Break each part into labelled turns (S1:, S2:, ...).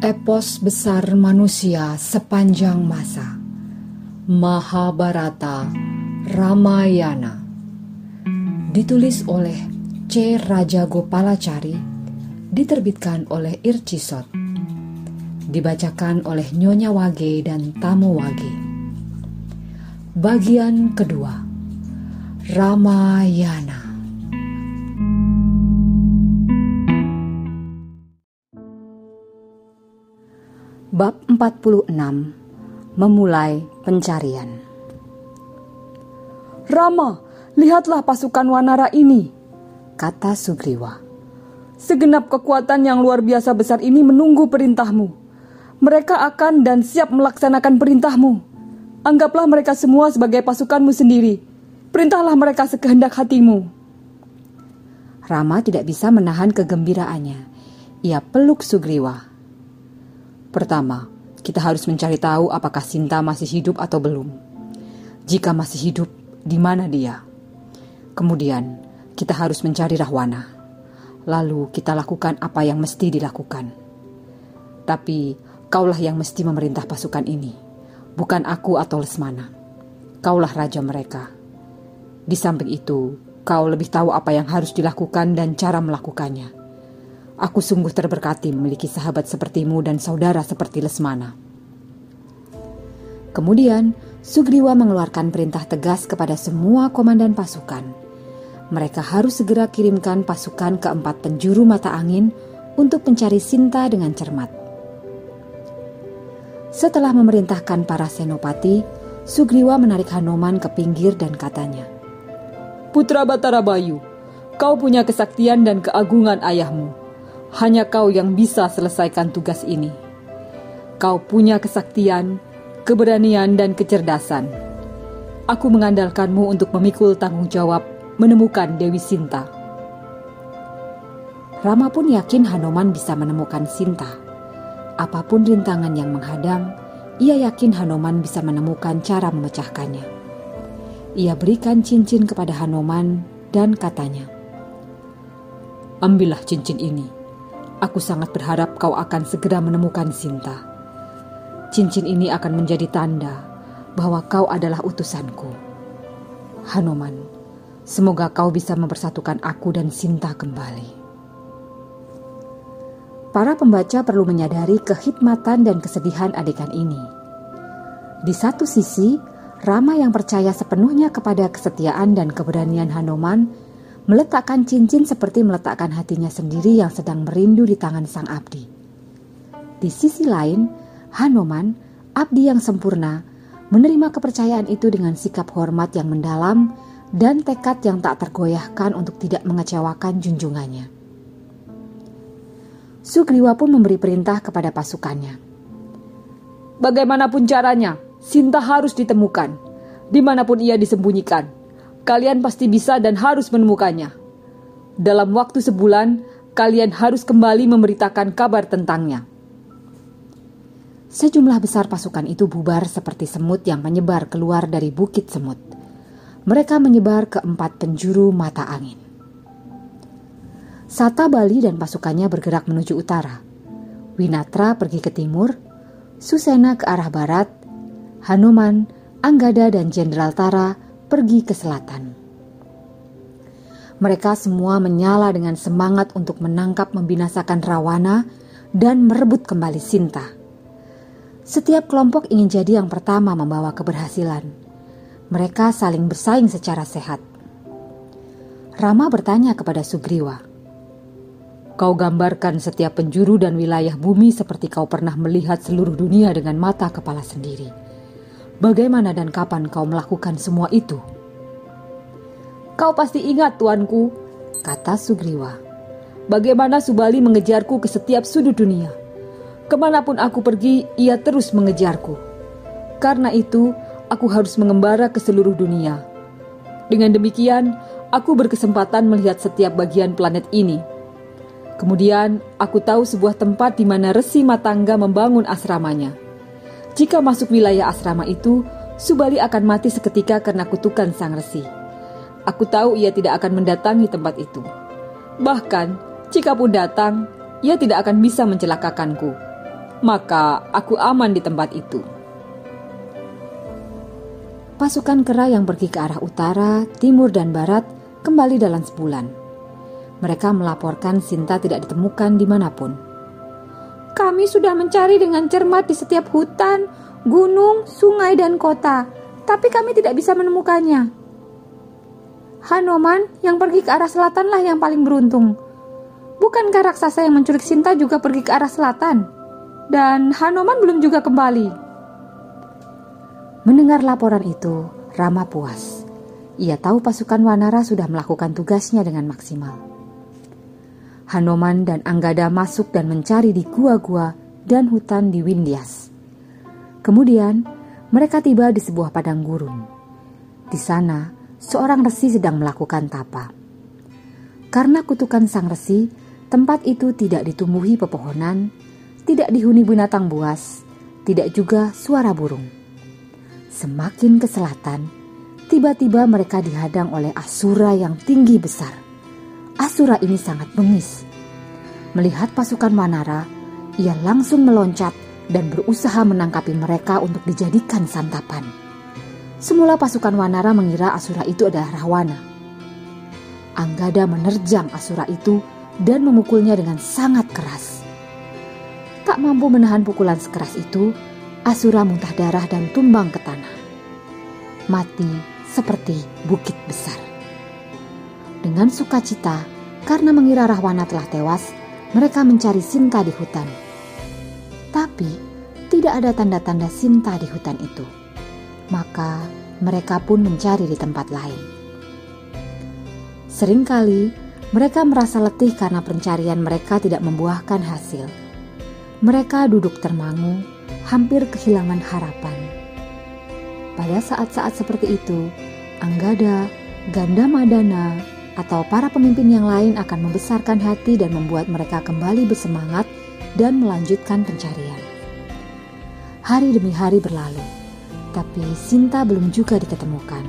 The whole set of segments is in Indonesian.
S1: Epos besar manusia sepanjang masa. Mahabharata Ramayana. Ditulis oleh C. Raja Gopalacari Diterbitkan oleh Ircisot Dibacakan oleh Nyonya Wage dan Tamu Wage. Bagian kedua Ramayana Bab 46 Memulai pencarian
S2: Rama, lihatlah pasukan Wanara ini, kata Sugriwa. Segenap kekuatan yang luar biasa besar ini menunggu perintahmu. Mereka akan dan siap melaksanakan perintahmu. Anggaplah mereka semua sebagai pasukanmu sendiri. Perintahlah mereka sekehendak hatimu.
S1: Rama tidak bisa menahan kegembiraannya. Ia peluk Sugriwa Pertama, kita harus mencari tahu apakah Sinta masih hidup atau belum. Jika masih hidup, di mana dia? Kemudian, kita harus mencari Rahwana. Lalu kita lakukan apa yang mesti dilakukan. Tapi, kaulah yang mesti memerintah pasukan ini, bukan aku atau Lesmana. Kaulah raja mereka. Di samping itu, kau lebih tahu apa yang harus dilakukan dan cara melakukannya. Aku sungguh terberkati memiliki sahabat sepertimu dan saudara seperti Lesmana. Kemudian, Sugriwa mengeluarkan perintah tegas kepada semua komandan pasukan. Mereka harus segera kirimkan pasukan ke empat penjuru mata angin untuk mencari Sinta dengan cermat. Setelah memerintahkan para senopati, Sugriwa menarik Hanoman ke pinggir dan katanya,
S2: Putra Batara Bayu, kau punya kesaktian dan keagungan ayahmu. Hanya kau yang bisa selesaikan tugas ini. Kau punya kesaktian, keberanian, dan kecerdasan. Aku mengandalkanmu untuk memikul tanggung jawab menemukan Dewi Sinta.
S1: Rama pun yakin Hanoman bisa menemukan Sinta. Apa pun rintangan yang menghadang, ia yakin Hanoman bisa menemukan cara memecahkannya. Ia berikan cincin kepada Hanoman dan katanya,
S2: Ambillah cincin ini Aku sangat berharap kau akan segera menemukan Sinta. Cincin ini akan menjadi tanda bahwa kau adalah utusanku. Hanoman, semoga kau bisa mempersatukan aku dan Sinta kembali.
S1: Para pembaca perlu menyadari kehikmatan dan kesedihan adegan ini. Di satu sisi, Rama yang percaya sepenuhnya kepada kesetiaan dan keberanian Hanoman Meletakkan cincin seperti meletakkan hatinya sendiri yang sedang merindu di tangan sang abdi. Di sisi lain, Hanoman, abdi yang sempurna, menerima kepercayaan itu dengan sikap hormat yang mendalam dan tekad yang tak tergoyahkan untuk tidak mengecewakan junjungannya. Sugriwa pun memberi perintah kepada pasukannya.
S2: Bagaimanapun caranya, Sinta harus ditemukan, di mana pun ia disembunyikan kalian pasti bisa dan harus menemukannya. Dalam waktu sebulan, kalian harus kembali memberitakan kabar tentangnya.
S1: Sejumlah besar pasukan itu bubar seperti semut yang menyebar keluar dari bukit semut. Mereka menyebar ke empat penjuru mata angin. Sata Bali dan pasukannya bergerak menuju utara. Winatra pergi ke timur, Susena ke arah barat, Hanuman, Anggada dan Jenderal Tara pergi ke selatan. Mereka semua menyala dengan semangat untuk menangkap membinasakan Rawana dan merebut kembali Sinta. Setiap kelompok ingin jadi yang pertama membawa keberhasilan. Mereka saling bersaing secara sehat. Rama bertanya kepada Sugriwa, Kau gambarkan setiap penjuru dan wilayah bumi seperti kau pernah melihat seluruh dunia dengan mata kepala sendiri. Bagaimana dan kapan kau melakukan semua itu?
S2: Kau pasti ingat, tuanku, kata Sugriwa. Bagaimana Subali mengejarku ke setiap sudut dunia. Ke mana pun aku pergi, ia terus mengejarku. Karena itu, aku harus mengembara ke seluruh dunia. Dengan demikian, aku berkesempatan melihat setiap bagian planet ini. Kemudian, aku tahu sebuah tempat di mana Resi Matangga membangun asramanya. Jika masuk wilayah asrama itu, Subali akan mati seketika karena kutukan sang resi. Aku tahu ia tidak akan mendatangi tempat itu. Bahkan, jika pun datang, ia tidak akan bisa mencelakakanku. maka aku aman di tempat itu.
S1: Pasukan kera yang pergi ke arah utara, timur, dan barat kembali dalam sebulan. Mereka melaporkan Sinta tidak ditemukan di mana pun.
S3: Kami sudah mencari dengan cermat di setiap hutan, gunung, sungai, dan kota, tapi kami tidak bisa menemukannya. Hanoman yang pergi ke arah selatanlah yang paling beruntung. Bukankah raksasa yang menculik Sinta juga pergi ke arah selatan? Dan Hanoman belum juga kembali.
S1: Mendengar laporan itu, Rama puas. Ia tahu pasukan Wanara sudah melakukan tugasnya dengan maksimal. Hanoman dan Anggada masuk dan mencari di gua-gua dan hutan di Windias. Kemudian, mereka tiba di sebuah padang gurun. Di sana, seorang resi sedang melakukan tapa. Karena kutukan sang resi, tempat itu tidak ditumbuhi pepohonan, tidak dihuni binatang buas, tidak juga suara burung. Semakin ke selatan, tiba-tiba mereka dihadang oleh Asura yang tinggi besar. Asura ini sangat bengis. Melihat pasukan Manara, ia langsung meloncat dan berusaha menangkapi mereka untuk dijadikan santapan. Semula pasukan Wanara mengira Asura itu adalah Rahwana. Anggada menerjang Asura itu dan memukulnya dengan sangat keras. Tak mampu menahan pukulan sekeras itu, Asura muntah darah dan tumbang ke tanah. Mati seperti bukit besar. Dengan sukacita, karena mengira Rahwana telah tewas, mereka mencari Sinta di hutan. Tapi, tidak ada tanda-tanda Sinta di hutan itu. Maka, mereka pun mencari di tempat lain. Seringkali, mereka merasa letih karena pencarian mereka tidak membuahkan hasil. Mereka duduk termangu hampir kehilangan harapan. Pada saat-saat seperti itu, Anggada, Ganda Madana, atau para pemimpin yang lain akan membesarkan hati dan membuat mereka kembali bersemangat dan melanjutkan pencarian. Hari demi hari berlalu, tapi Sinta belum juga diketemukan.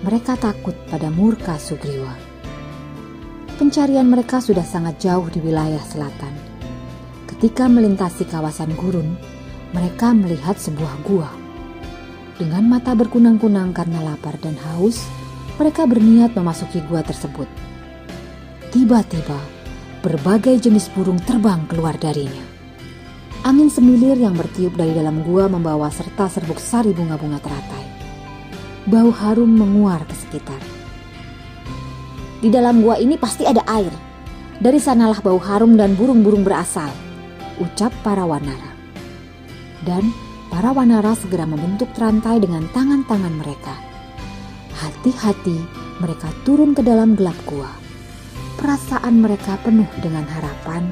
S1: Mereka takut pada murka Sugriwa. Pencarian mereka sudah sangat jauh di wilayah selatan. Ketika melintasi kawasan gurun, mereka melihat sebuah gua. Dengan mata berkunang-kunang karena lapar dan haus, mereka berniat memasuki gua tersebut. Tiba-tiba, berbagai jenis burung terbang keluar darinya. Angin semilir yang bertiup dari dalam gua membawa serta serbuk sari bunga-bunga teratai. Bau harum menguar ke sekitar. Di dalam gua ini pasti ada air. Dari sanalah bau harum dan burung-burung berasal, ucap para wanara dan para wanara segera membentuk terantai dengan tangan-tangan mereka. Hati-hati mereka turun ke dalam gelap gua. Perasaan mereka penuh dengan harapan,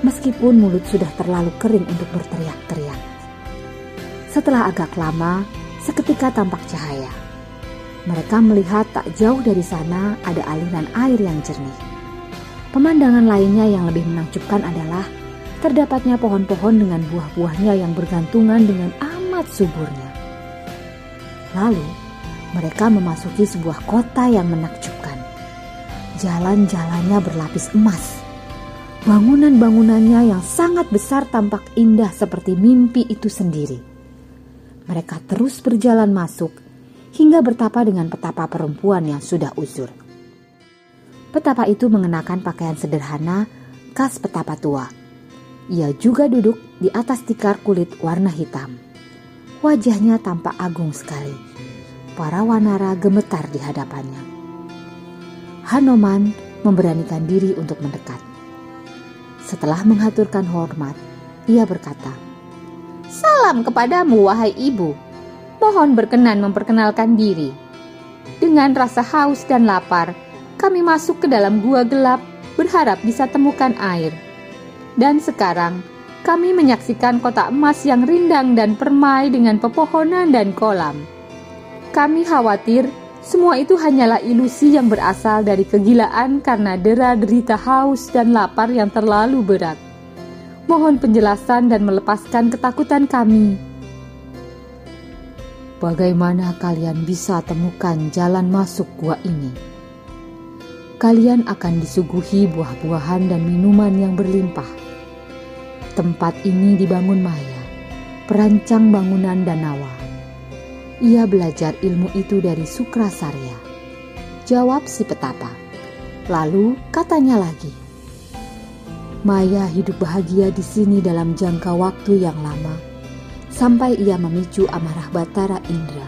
S1: meskipun mulut sudah terlalu kering untuk berteriak-teriak. Setelah agak lama, seketika tampak cahaya. Mereka melihat tak jauh dari sana ada aliran air yang jernih. Pemandangan lainnya yang lebih menakjubkan adalah terdapatnya pohon-pohon dengan buah-buahnya yang bergantungan dengan amat suburnya. Lalu, mereka memasuki sebuah kota yang menakjubkan. Jalan-jalannya berlapis emas. Bangunan-bangunannya yang sangat besar tampak indah seperti mimpi itu sendiri. Mereka terus berjalan masuk hingga bertapa dengan petapa perempuan yang sudah uzur. Petapa itu mengenakan pakaian sederhana khas petapa tua ia juga duduk di atas tikar kulit warna hitam. Wajahnya tampak agung sekali. Para wanara gemetar di hadapannya. Hanoman memberanikan diri untuk mendekat. Setelah menghaturkan hormat, ia berkata,
S3: Salam kepadamu, wahai ibu. Mohon berkenan memperkenalkan diri. Dengan rasa haus dan lapar, kami masuk ke dalam gua gelap berharap bisa temukan air. Dan sekarang kami menyaksikan kota emas yang rindang dan permai dengan pepohonan dan kolam. Kami khawatir semua itu hanyalah ilusi yang berasal dari kegilaan karena dera derita haus dan lapar yang terlalu berat. Mohon penjelasan dan melepaskan ketakutan kami.
S1: Bagaimana kalian bisa temukan jalan masuk gua ini? Kalian akan disuguhi buah-buahan dan minuman yang berlimpah
S3: Tempat ini dibangun Maya, perancang bangunan Danawa. Ia belajar ilmu itu dari Sukrasarya. Jawab si petapa. Lalu katanya lagi, Maya hidup bahagia di sini dalam jangka waktu yang lama, sampai ia memicu amarah Batara Indra.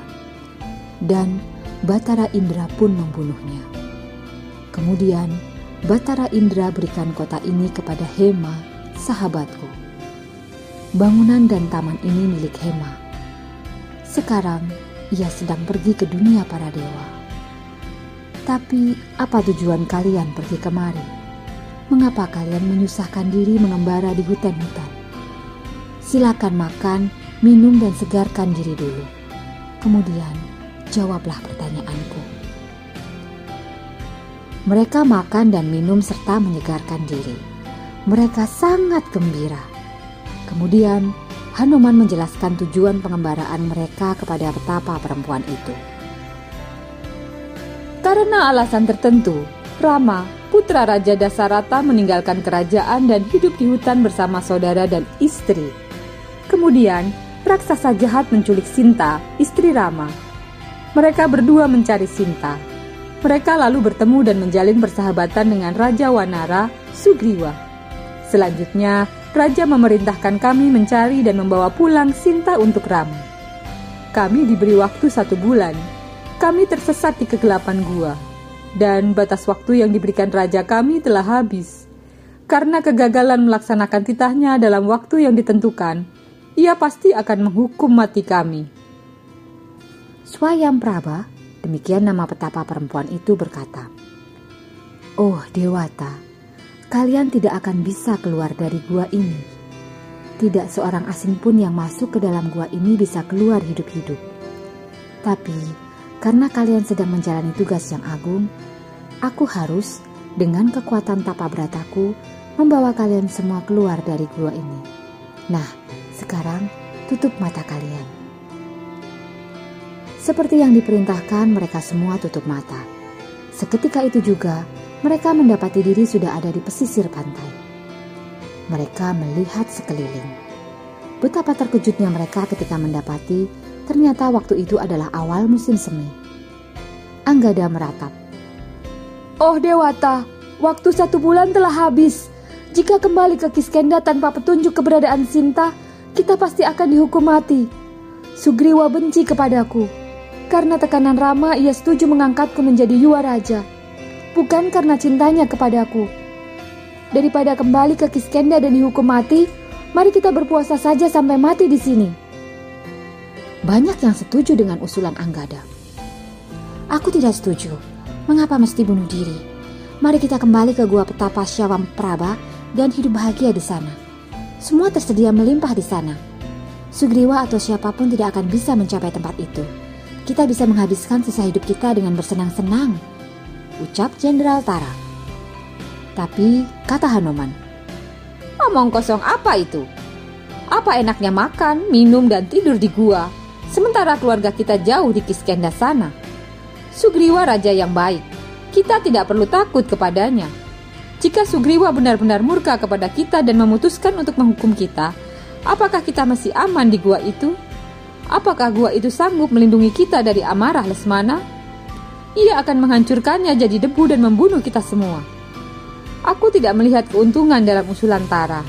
S3: Dan Batara Indra pun membunuhnya. Kemudian, Batara Indra berikan kota ini kepada Hema sahabatku. Bangunan dan taman ini milik Hema. Sekarang ia sedang pergi ke dunia para dewa. Tapi apa tujuan kalian pergi kemari? Mengapa kalian menyusahkan diri mengembara di hutan-hutan? Silakan makan, minum dan segarkan diri dulu. Kemudian jawablah pertanyaanku. Mereka makan dan minum serta menyegarkan diri mereka sangat gembira. Kemudian, Hanuman menjelaskan tujuan pengembaraan mereka kepada petapa perempuan itu.
S2: Karena alasan tertentu, Rama, putra Raja Dasarata meninggalkan kerajaan dan hidup di hutan bersama saudara dan istri. Kemudian, raksasa jahat menculik Sinta, istri Rama. Mereka berdua mencari Sinta. Mereka lalu bertemu dan menjalin persahabatan dengan Raja Wanara, Sugriwa. Selanjutnya, raja memerintahkan kami mencari dan membawa pulang Sinta untuk Rama. Kami diberi waktu satu bulan. Kami tersesat di kegelapan gua, dan batas waktu yang diberikan raja kami telah habis. Karena kegagalan melaksanakan titahnya dalam waktu yang ditentukan, ia pasti akan menghukum mati kami.
S3: Swayam Praba, demikian nama petapa perempuan itu berkata, Oh Dewata, kalian tidak akan bisa keluar dari gua ini. Tidak seorang asing pun yang masuk ke dalam gua ini bisa keluar hidup-hidup. Tapi karena kalian sedang menjalani tugas yang agung, aku harus dengan kekuatan tapa berataku membawa kalian semua keluar dari gua ini. Nah, sekarang tutup mata kalian. Seperti yang diperintahkan, mereka semua tutup mata. Seketika itu juga, mereka mendapati diri sudah ada di pesisir pantai. Mereka melihat sekeliling. Betapa terkejutnya mereka ketika mendapati ternyata waktu itu adalah awal musim semi. Anggada meratap.
S2: Oh Dewata, waktu satu bulan telah habis. Jika kembali ke Kiskenda tanpa petunjuk keberadaan Sinta, kita pasti akan dihukum mati. Sugriwa benci kepadaku. Karena tekanan Rama, ia setuju mengangkatku menjadi Yuwa Raja bukan karena cintanya kepadaku. Daripada kembali ke Kiskenda dan dihukum mati, mari kita berpuasa saja sampai mati di sini.
S3: Banyak yang setuju dengan usulan Anggada. Aku tidak setuju. Mengapa mesti bunuh diri? Mari kita kembali ke gua petapa Syawam Praba dan hidup bahagia di sana. Semua tersedia melimpah di sana. Sugriwa atau siapa pun tidak akan bisa mencapai tempat itu. Kita bisa menghabiskan sisa hidup kita dengan bersenang-senang ucap Jenderal Tara.
S1: Tapi, kata Hanuman,
S2: Omong kosong apa itu? Apa enaknya makan, minum, dan tidur di gua, sementara keluarga kita jauh di Kiskenda sana? Sugriwa raja yang baik, kita tidak perlu takut kepadanya. Jika Sugriwa benar-benar murka kepada kita dan memutuskan untuk menghukum kita, apakah kita masih aman di gua itu? Apakah gua itu sanggup melindungi kita dari amarah Lesmana? Ia akan menghancurkannya jadi debu dan membunuh kita semua. Aku tidak melihat keuntungan dalam usulan Tara.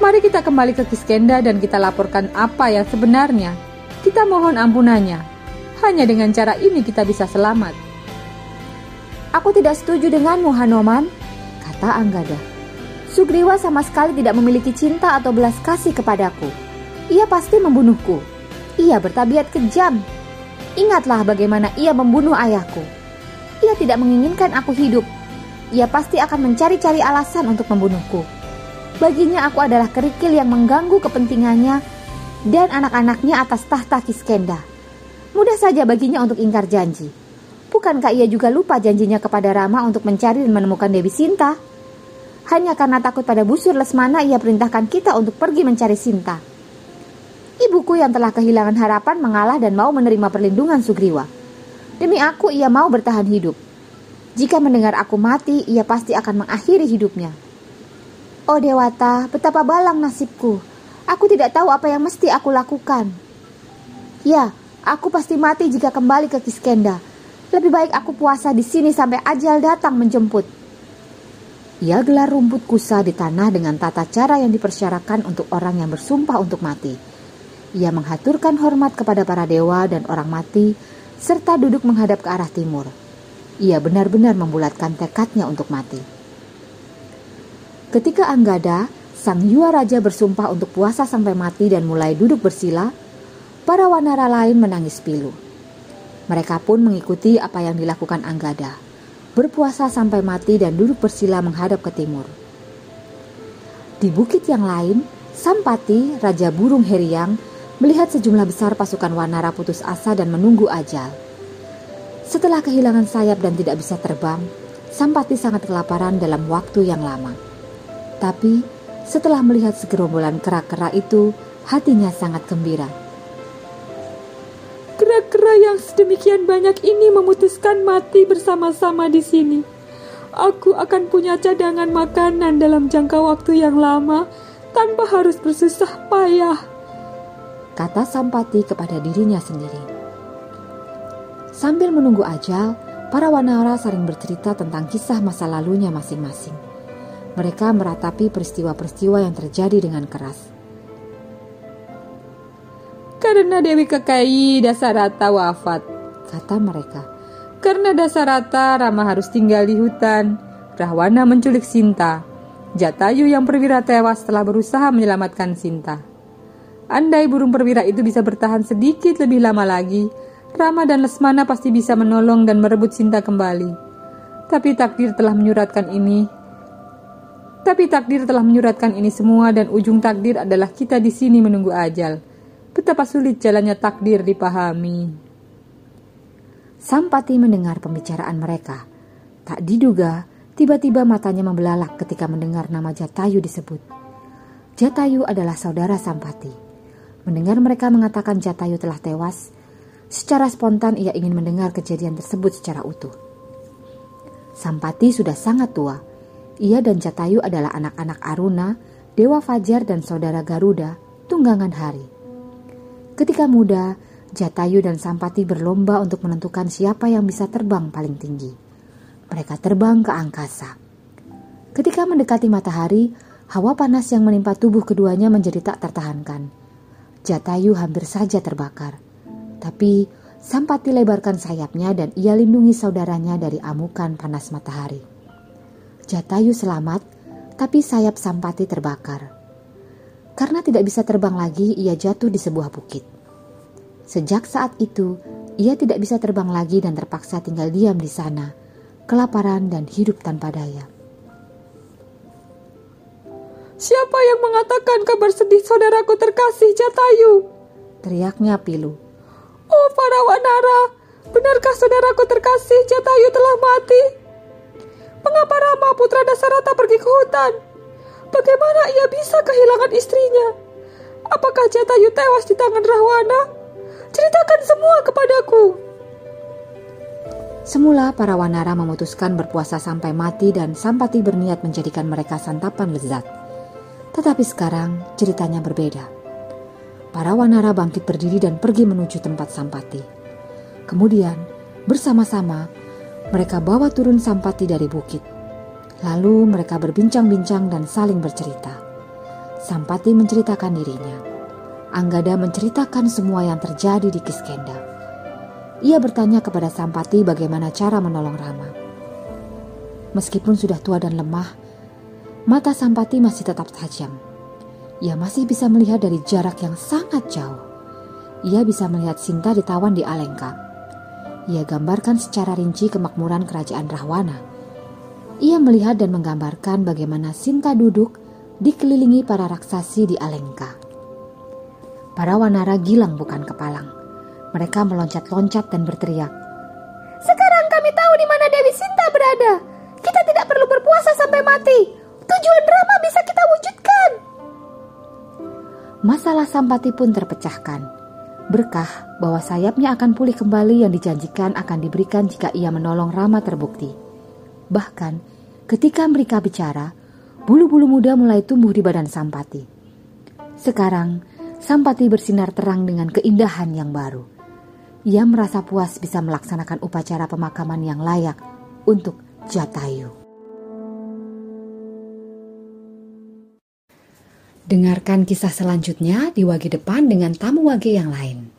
S2: Mari kita kembali ke Kiskenda dan kita laporkan apa yang sebenarnya. Kita mohon ampunannya. Hanya dengan cara ini kita bisa selamat.
S3: Aku tidak setuju denganmu, Hanoman, kata Anggada. Sugriwa sama sekali tidak memiliki cinta atau belas kasih kepadaku. Ia pasti membunuhku. Ia bertabiat kejam Ingatlah bagaimana ia membunuh ayahku. Ia tidak menginginkan aku hidup. Ia pasti akan mencari-cari alasan untuk membunuhku. Baginya aku adalah kerikil yang mengganggu kepentingannya dan anak-anaknya atas tahta Kiskenda. Mudah saja baginya untuk ingkar janji. Bukankah ia juga lupa janjinya kepada Rama untuk mencari dan menemukan Dewi Sinta? Hanya karena takut pada busur Lesmana ia perintahkan kita untuk pergi mencari Sinta. Ibuku yang telah kehilangan harapan mengalah dan mau menerima perlindungan Sugriwa. Demi aku ia mau bertahan hidup. Jika mendengar aku mati, ia pasti akan mengakhiri hidupnya. Oh Dewata, betapa balang nasibku. Aku tidak tahu apa yang mesti aku lakukan. Ya, aku pasti mati jika kembali ke Kiskenda. Lebih baik aku puasa di sini sampai ajal datang menjemput. Ia gelar rumput kusa di tanah dengan tata cara yang dipersyaratkan untuk orang yang bersumpah untuk mati. Ia menghaturkan hormat kepada para dewa dan orang mati, serta duduk menghadap ke arah timur. Ia benar-benar membulatkan tekadnya untuk mati. Ketika Anggada, sang Yua Raja bersumpah untuk puasa sampai mati dan mulai duduk bersila, para wanara lain menangis pilu. Mereka pun mengikuti apa yang dilakukan Anggada, berpuasa sampai mati dan duduk bersila menghadap ke timur. Di bukit yang lain, Sampati, Raja Burung Heriang, melihat sejumlah besar pasukan wanara putus asa dan menunggu ajal. Setelah kehilangan sayap dan tidak bisa terbang, Sampati sangat kelaparan dalam waktu yang lama. Tapi setelah melihat segerombolan kera-kera itu, hatinya sangat gembira.
S2: Kera-kera yang sedemikian banyak ini memutuskan mati bersama-sama di sini. Aku akan punya cadangan makanan dalam jangka waktu yang lama tanpa harus bersusah payah.
S1: Kata Sampati kepada dirinya sendiri. Sambil menunggu ajal, para wanara saling bercerita tentang kisah masa lalunya masing-masing. Mereka meratapi peristiwa-peristiwa yang terjadi dengan keras.
S2: Karena Dewi Kekayi Dasarata wafat, kata mereka. Karena Dasarata Rama harus tinggal di hutan. Rahwana menculik Sinta. Jatayu yang perwira tewas setelah berusaha menyelamatkan Sinta. Andai burung perwira itu bisa bertahan sedikit lebih lama lagi, Rama dan Lesmana pasti bisa menolong dan merebut Sinta kembali. Tapi takdir telah menyuratkan ini. Tapi takdir telah menyuratkan ini semua dan ujung takdir adalah kita di sini menunggu ajal. Betapa sulit jalannya takdir dipahami.
S1: Sampati mendengar pembicaraan mereka. Tak diduga, tiba-tiba matanya membelalak ketika mendengar nama Jatayu disebut. Jatayu adalah saudara Sampati. Mendengar mereka mengatakan Jatayu telah tewas, Secara spontan ia ingin mendengar kejadian tersebut secara utuh. Sampati sudah sangat tua. Ia dan Jatayu adalah anak-anak Aruna, Dewa Fajar dan saudara Garuda, tunggangan hari. Ketika muda, Jatayu dan Sampati berlomba untuk menentukan siapa yang bisa terbang paling tinggi. Mereka terbang ke angkasa. Ketika mendekati matahari, hawa panas yang menimpa tubuh keduanya menjadi tak tertahankan. Jatayu hampir saja terbakar. Tapi Sampati lebarkan sayapnya dan ia lindungi saudaranya dari amukan panas matahari. Jatayu selamat, tapi sayap Sampati terbakar. Karena tidak bisa terbang lagi, ia jatuh di sebuah bukit. Sejak saat itu, ia tidak bisa terbang lagi dan terpaksa tinggal diam di sana, kelaparan dan hidup tanpa daya.
S2: Siapa yang mengatakan kabar sedih saudaraku terkasih Jatayu? Teriaknya Pilu. Oh para wanara, benarkah saudaraku terkasih Jatayu telah mati? Mengapa Rama putra Dasarata pergi ke hutan? Bagaimana ia bisa kehilangan istrinya? Apakah Jatayu tewas di tangan Rahwana? Ceritakan semua kepadaku.
S1: Semula para wanara memutuskan berpuasa sampai mati dan Sampati berniat menjadikan mereka santapan lezat. Tetapi sekarang ceritanya berbeda. Para wanara bangkit berdiri dan pergi menuju tempat Sampati. Kemudian, bersama-sama, mereka bawa turun Sampati dari bukit. Lalu mereka berbincang-bincang dan saling bercerita. Sampati menceritakan dirinya. Anggada menceritakan semua yang terjadi di Kiskenda. Ia bertanya kepada Sampati bagaimana cara menolong Rama. Meskipun sudah tua dan lemah, mata Sampati masih tetap tajam. Ia masih bisa melihat dari jarak yang sangat jauh. Ia bisa melihat Sinta ditawan di Alengka. Ia gambarkan secara rinci kemakmuran kerajaan Rahwana. Ia melihat dan menggambarkan bagaimana Sinta duduk dikelilingi para raksasi di Alengka. Para wanara gilang bukan kepalang. Mereka meloncat-loncat dan berteriak.
S3: Sekarang kami tahu di mana Dewi Sinta berada. Kita tidak perlu berpuasa sampai mati. Tujuan Rama bisa kita wujudkan.
S1: Masalah Sampati pun terpecahkan. Berkah bahwa sayapnya akan pulih kembali yang dijanjikan akan diberikan jika ia menolong Rama terbukti. Bahkan, ketika mereka bicara, bulu-bulu muda mulai tumbuh di badan Sampati. Sekarang, Sampati bersinar terang dengan keindahan yang baru. Ia merasa puas bisa melaksanakan upacara pemakaman yang layak untuk Jatayu. Dengarkan kisah selanjutnya di wagi Depan dengan tamu wagi yang lain.